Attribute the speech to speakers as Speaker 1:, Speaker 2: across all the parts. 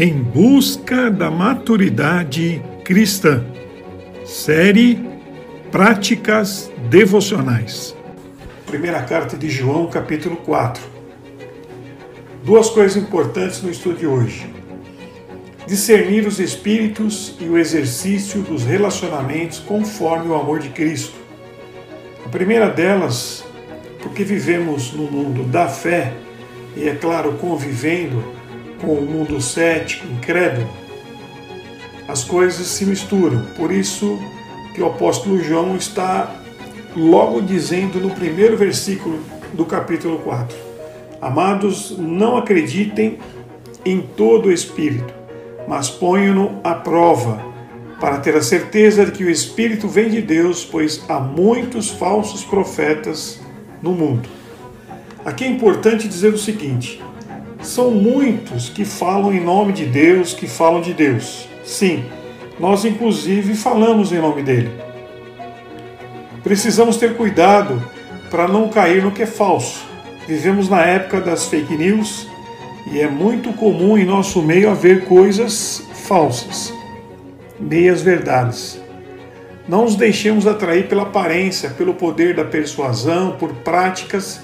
Speaker 1: Em busca da maturidade cristã. Série Práticas Devocionais. Primeira carta de João, capítulo 4. Duas coisas importantes no estudo de hoje: discernir os espíritos e o exercício dos relacionamentos conforme o amor de Cristo. A primeira delas, porque vivemos no mundo da fé e, é claro, convivendo com o mundo cético, incrédulo, as coisas se misturam. Por isso que o apóstolo João está logo dizendo no primeiro versículo do capítulo 4: Amados, não acreditem em todo o espírito, mas ponham-no à prova, para ter a certeza de que o espírito vem de Deus, pois há muitos falsos profetas no mundo. Aqui é importante dizer o seguinte: são muitos que falam em nome de Deus, que falam de Deus. Sim, nós inclusive falamos em nome dele. Precisamos ter cuidado para não cair no que é falso. Vivemos na época das fake news e é muito comum em nosso meio haver coisas falsas, meias verdades. Não nos deixemos atrair pela aparência, pelo poder da persuasão, por práticas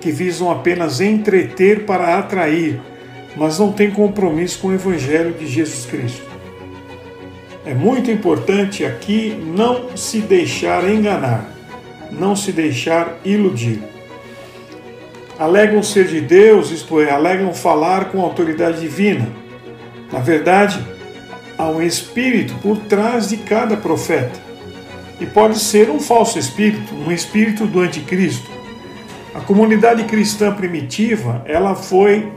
Speaker 1: que visam apenas entreter para atrair, mas não têm compromisso com o Evangelho de Jesus Cristo. É muito importante aqui não se deixar enganar, não se deixar iludir. Alegam ser de Deus, isto é, alegam falar com autoridade divina. Na verdade, há um espírito por trás de cada profeta. E pode ser um falso espírito, um espírito do anticristo. A comunidade cristã primitiva, ela foi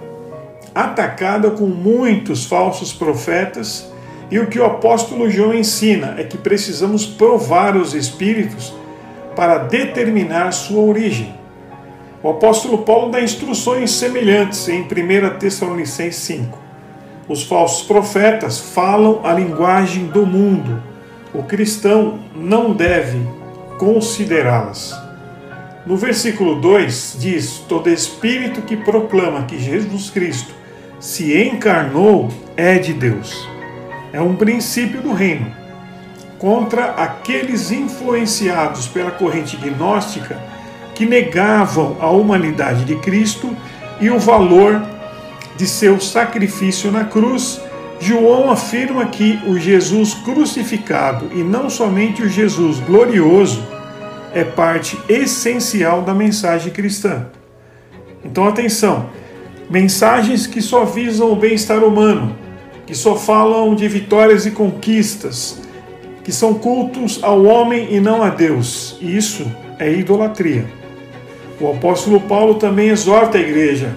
Speaker 1: atacada com muitos falsos profetas, e o que o apóstolo João ensina é que precisamos provar os espíritos para determinar sua origem. O apóstolo Paulo dá instruções semelhantes em 1 Tessalonicenses 5. Os falsos profetas falam a linguagem do mundo o cristão não deve considerá-las. No versículo 2 diz: Todo espírito que proclama que Jesus Cristo se encarnou é de Deus. É um princípio do reino. Contra aqueles influenciados pela corrente gnóstica que negavam a humanidade de Cristo e o valor de seu sacrifício na cruz João afirma que o Jesus crucificado e não somente o Jesus glorioso é parte essencial da mensagem cristã. Então, atenção: mensagens que só visam o bem-estar humano, que só falam de vitórias e conquistas, que são cultos ao homem e não a Deus. Isso é idolatria. O apóstolo Paulo também exorta a igreja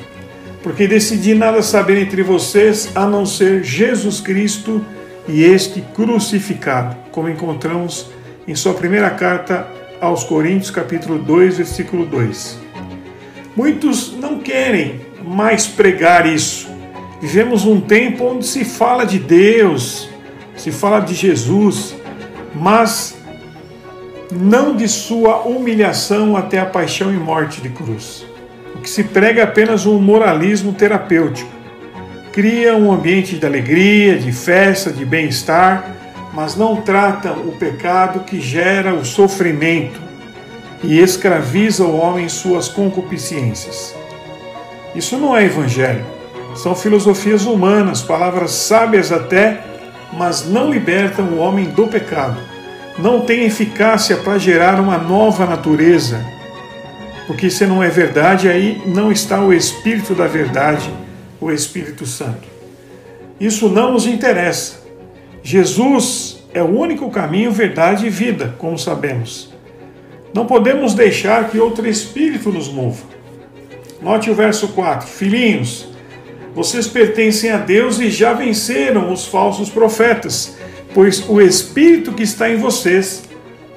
Speaker 1: porque decidi nada saber entre vocês a não ser Jesus Cristo e este crucificado, como encontramos em sua primeira carta aos Coríntios, capítulo 2, versículo 2. Muitos não querem mais pregar isso. Vivemos um tempo onde se fala de Deus, se fala de Jesus, mas não de sua humilhação até a paixão e morte de cruz que se prega apenas um moralismo terapêutico. Cria um ambiente de alegria, de festa, de bem-estar, mas não trata o pecado que gera o sofrimento e escraviza o homem em suas concupiscências. Isso não é evangelho. São filosofias humanas, palavras sábias até, mas não libertam o homem do pecado. Não tem eficácia para gerar uma nova natureza, porque se não é verdade, aí não está o Espírito da verdade, o Espírito Santo. Isso não nos interessa. Jesus é o único caminho, verdade e vida, como sabemos. Não podemos deixar que outro Espírito nos mova. Note o verso 4: Filhinhos, vocês pertencem a Deus e já venceram os falsos profetas, pois o Espírito que está em vocês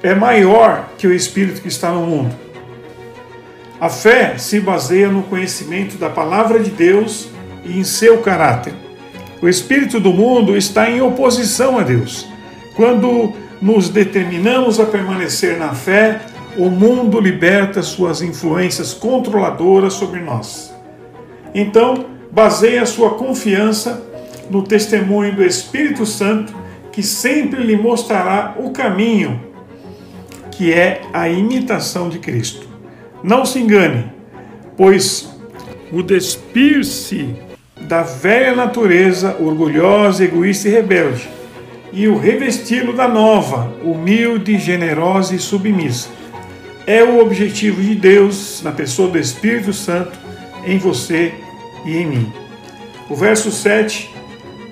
Speaker 1: é maior que o Espírito que está no mundo. A fé se baseia no conhecimento da palavra de Deus e em seu caráter. O espírito do mundo está em oposição a Deus. Quando nos determinamos a permanecer na fé, o mundo liberta suas influências controladoras sobre nós. Então, baseia sua confiança no testemunho do Espírito Santo, que sempre lhe mostrará o caminho, que é a imitação de Cristo. Não se engane, pois o despir-se da velha natureza orgulhosa, egoísta e rebelde, e o revesti-lo da nova, humilde, generosa e submissa. É o objetivo de Deus, na pessoa do Espírito Santo, em você e em mim. O verso 7,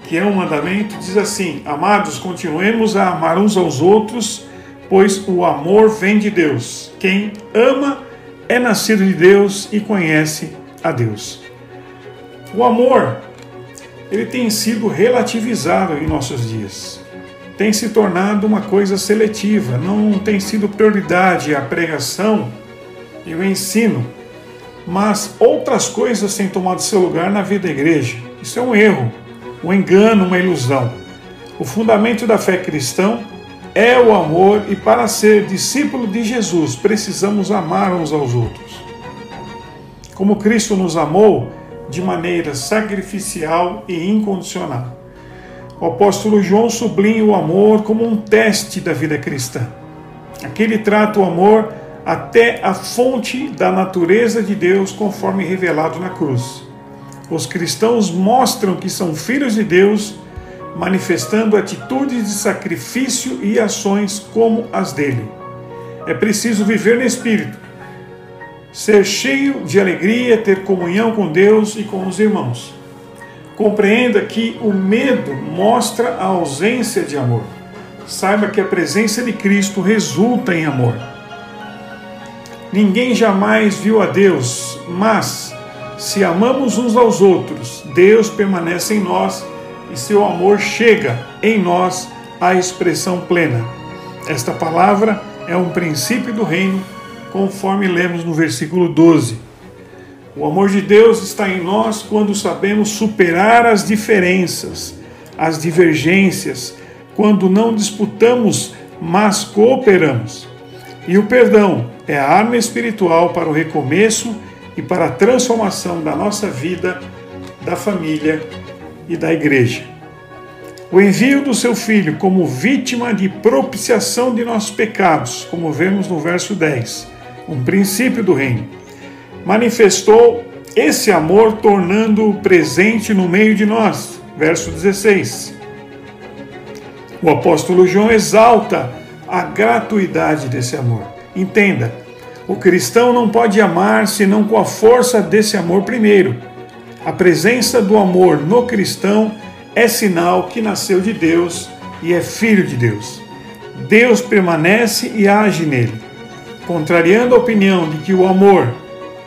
Speaker 1: que é um mandamento, diz assim: Amados, continuemos a amar uns aos outros, pois o amor vem de Deus. Quem ama é nascido de Deus e conhece a Deus. O amor, ele tem sido relativizado em nossos dias. Tem se tornado uma coisa seletiva, não tem sido prioridade a pregação e o ensino, mas outras coisas têm tomado seu lugar na vida da igreja. Isso é um erro, um engano, uma ilusão. O fundamento da fé cristã é o amor e para ser discípulo de Jesus precisamos amar uns aos outros. Como Cristo nos amou de maneira sacrificial e incondicional. O apóstolo João sublinha o amor como um teste da vida cristã. Aquele trata o amor até a fonte da natureza de Deus, conforme revelado na cruz. Os cristãos mostram que são filhos de Deus, manifestando atitudes de sacrifício e ações como as dele. É preciso viver no Espírito, ser cheio de alegria, ter comunhão com Deus e com os irmãos. Compreenda que o medo mostra a ausência de amor. Saiba que a presença de Cristo resulta em amor. Ninguém jamais viu a Deus, mas se amamos uns aos outros, Deus permanece em nós e seu amor chega em nós à expressão plena. Esta palavra é um princípio do reino, conforme lemos no versículo 12. O amor de Deus está em nós quando sabemos superar as diferenças, as divergências, quando não disputamos, mas cooperamos. E o perdão é a arma espiritual para o recomeço e para a transformação da nossa vida, da família e da igreja. O envio do seu filho como vítima de propiciação de nossos pecados, como vemos no verso 10, um princípio do reino, manifestou esse amor tornando-o presente no meio de nós. Verso 16. O apóstolo João exalta a gratuidade desse amor. Entenda, o cristão não pode amar senão com a força desse amor primeiro. A presença do amor no cristão é sinal que nasceu de Deus e é filho de Deus. Deus permanece e age nele. Contrariando a opinião de que o amor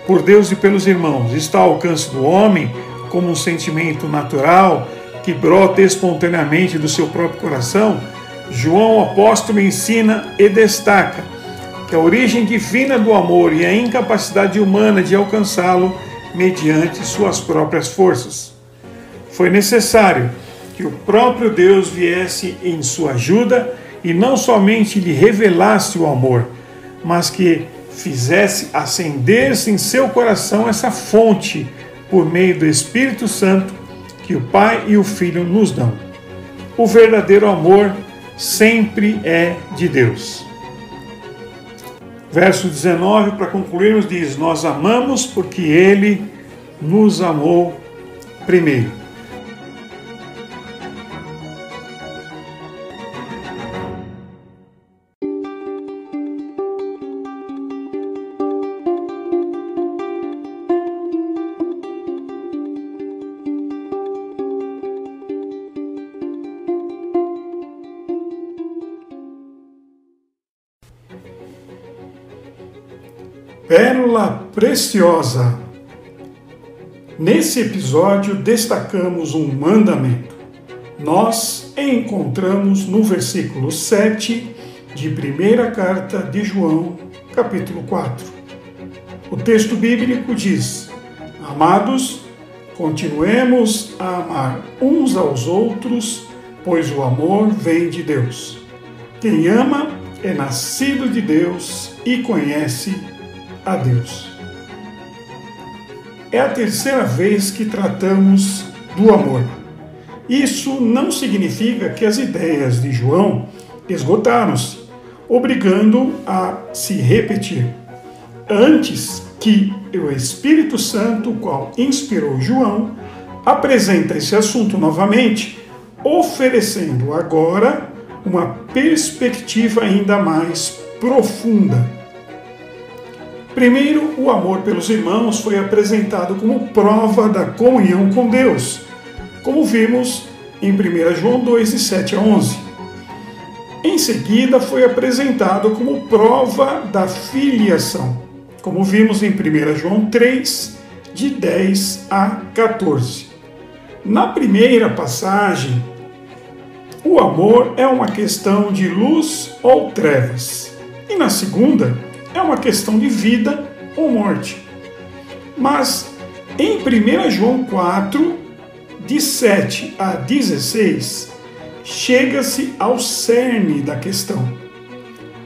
Speaker 1: por Deus e pelos irmãos está ao alcance do homem como um sentimento natural que brota espontaneamente do seu próprio coração, João apóstolo ensina e destaca que a origem divina do amor e a incapacidade humana de alcançá-lo mediante suas próprias forças. Foi necessário que o próprio Deus viesse em sua ajuda e não somente lhe revelasse o amor, mas que fizesse acender-se em seu coração essa fonte por meio do Espírito Santo que o Pai e o Filho nos dão. O verdadeiro amor sempre é de Deus. Verso 19, para concluirmos, diz: Nós amamos porque Ele nos amou primeiro. Pérola preciosa. Nesse episódio destacamos um mandamento. Nós encontramos no versículo 7 de primeira carta de João, capítulo 4. O texto bíblico diz: Amados, continuemos a amar uns aos outros, pois o amor vem de Deus. Quem ama é nascido de Deus e conhece a Deus. É a terceira vez que tratamos do amor. Isso não significa que as ideias de João esgotaram-se, obrigando a se repetir. Antes que o Espírito Santo, qual inspirou João, apresenta esse assunto novamente, oferecendo agora uma perspectiva ainda mais profunda. Primeiro, o amor pelos irmãos foi apresentado como prova da comunhão com Deus, como vimos em 1 João 2, de 7 a 11. Em seguida, foi apresentado como prova da filiação, como vimos em 1 João 3, de 10 a 14. Na primeira passagem, o amor é uma questão de luz ou trevas, e na segunda, é uma questão de vida ou morte. Mas em 1 João 4, de 7 a 16, chega-se ao cerne da questão.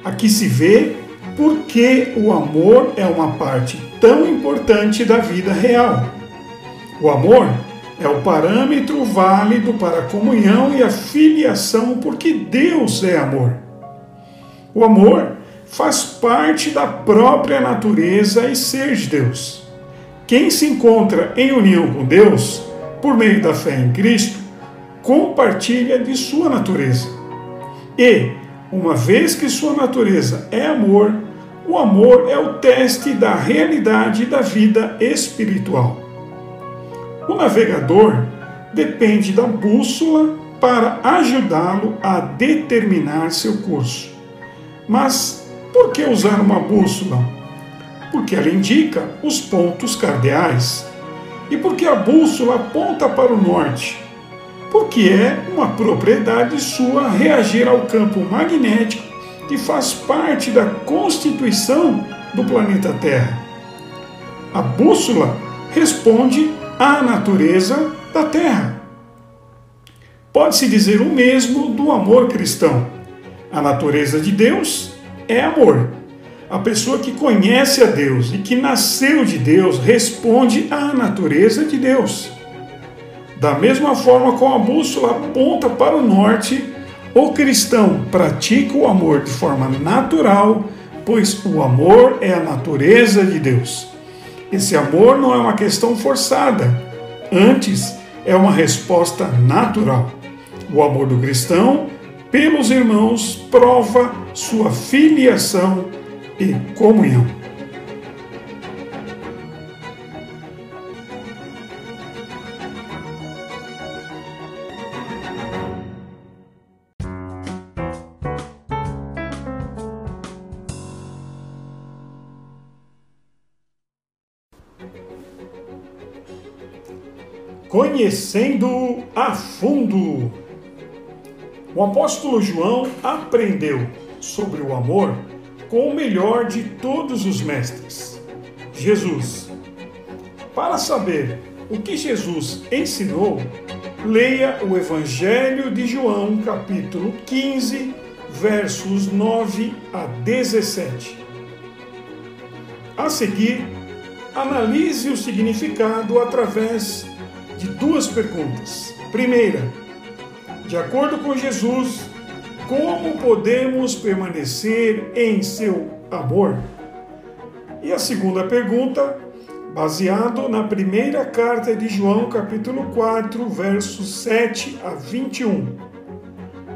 Speaker 1: Aqui se vê por que o amor é uma parte tão importante da vida real. O amor é o parâmetro válido para a comunhão e a filiação, porque Deus é amor. O amor faz parte da própria natureza e ser de Deus. Quem se encontra em união com Deus, por meio da fé em Cristo, compartilha de sua natureza. E, uma vez que sua natureza é amor, o amor é o teste da realidade da vida espiritual. O navegador depende da bússola para ajudá-lo a determinar seu curso. Mas por que usar uma bússola? Porque ela indica os pontos cardeais. E porque a bússola aponta para o norte? Porque é uma propriedade sua reagir ao campo magnético que faz parte da constituição do planeta Terra. A bússola responde à natureza da Terra. Pode-se dizer o mesmo do amor cristão. A natureza de Deus é amor. A pessoa que conhece a Deus e que nasceu de Deus responde à natureza de Deus. Da mesma forma como a bússola aponta para o norte, o cristão pratica o amor de forma natural, pois o amor é a natureza de Deus. Esse amor não é uma questão forçada, antes é uma resposta natural. O amor do cristão pelos irmãos prova sua filiação e comunhão. Conhecendo a fundo o apóstolo João aprendeu sobre o amor com o melhor de todos os mestres, Jesus. Para saber o que Jesus ensinou, leia o Evangelho de João, capítulo 15, versos 9 a 17. A seguir, analise o significado através de duas perguntas. Primeira, de acordo com Jesus, como podemos permanecer em seu amor? E a segunda pergunta, baseado na primeira carta de João, capítulo 4, versos 7 a 21.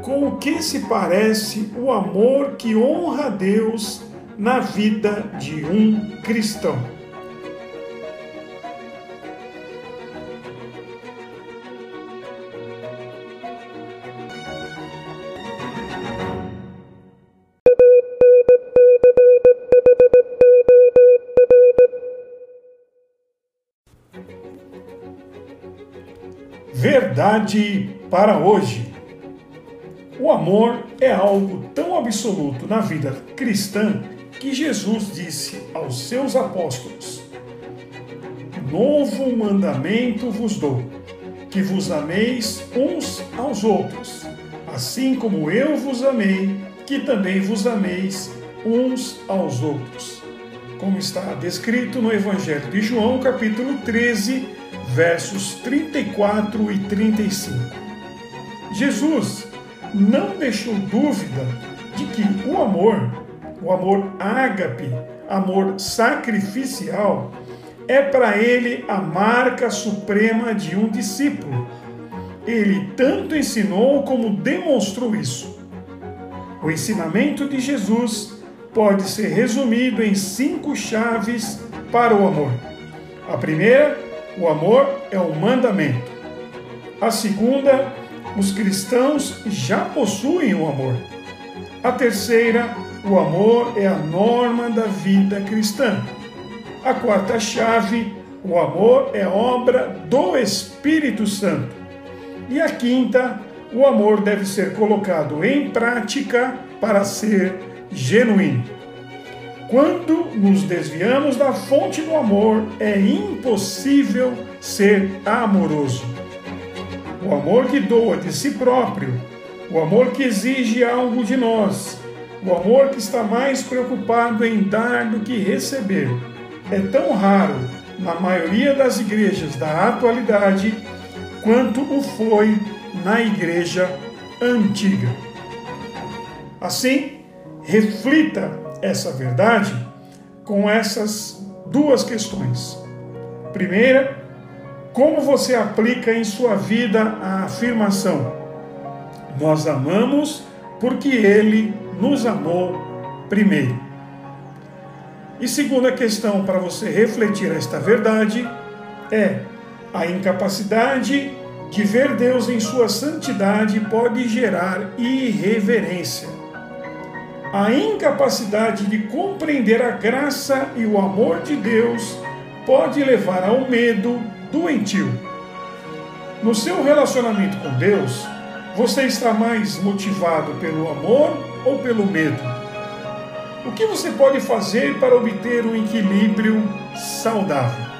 Speaker 1: Com o que se parece o amor que honra a Deus na vida de um cristão? Verdade para hoje. O amor é algo tão absoluto na vida cristã que Jesus disse aos seus apóstolos: Novo mandamento vos dou, que vos ameis uns aos outros, assim como eu vos amei, que também vos ameis uns aos outros. Como está descrito no Evangelho de João, capítulo 13, versos 34 e 35. Jesus não deixou dúvida de que o amor, o amor ágape, amor sacrificial, é para ele a marca suprema de um discípulo. Ele tanto ensinou como demonstrou isso. O ensinamento de Jesus pode ser resumido em cinco chaves para o amor. A primeira, o amor é um mandamento. A segunda, os cristãos já possuem o amor. A terceira, o amor é a norma da vida cristã. A quarta chave, o amor é obra do Espírito Santo. E a quinta, o amor deve ser colocado em prática para ser genuíno. Quando nos desviamos da fonte do amor, é impossível ser amoroso. O amor que doa de si próprio, o amor que exige algo de nós, o amor que está mais preocupado em dar do que receber, é tão raro na maioria das igrejas da atualidade quanto o foi na igreja antiga. Assim, reflita essa verdade com essas duas questões. Primeira, como você aplica em sua vida a afirmação: Nós amamos porque Ele nos amou primeiro. E segunda questão para você refletir esta verdade é a incapacidade de ver Deus em sua santidade pode gerar irreverência. A incapacidade de compreender a graça e o amor de Deus pode levar ao medo doentio. No seu relacionamento com Deus, você está mais motivado pelo amor ou pelo medo? O que você pode fazer para obter um equilíbrio saudável?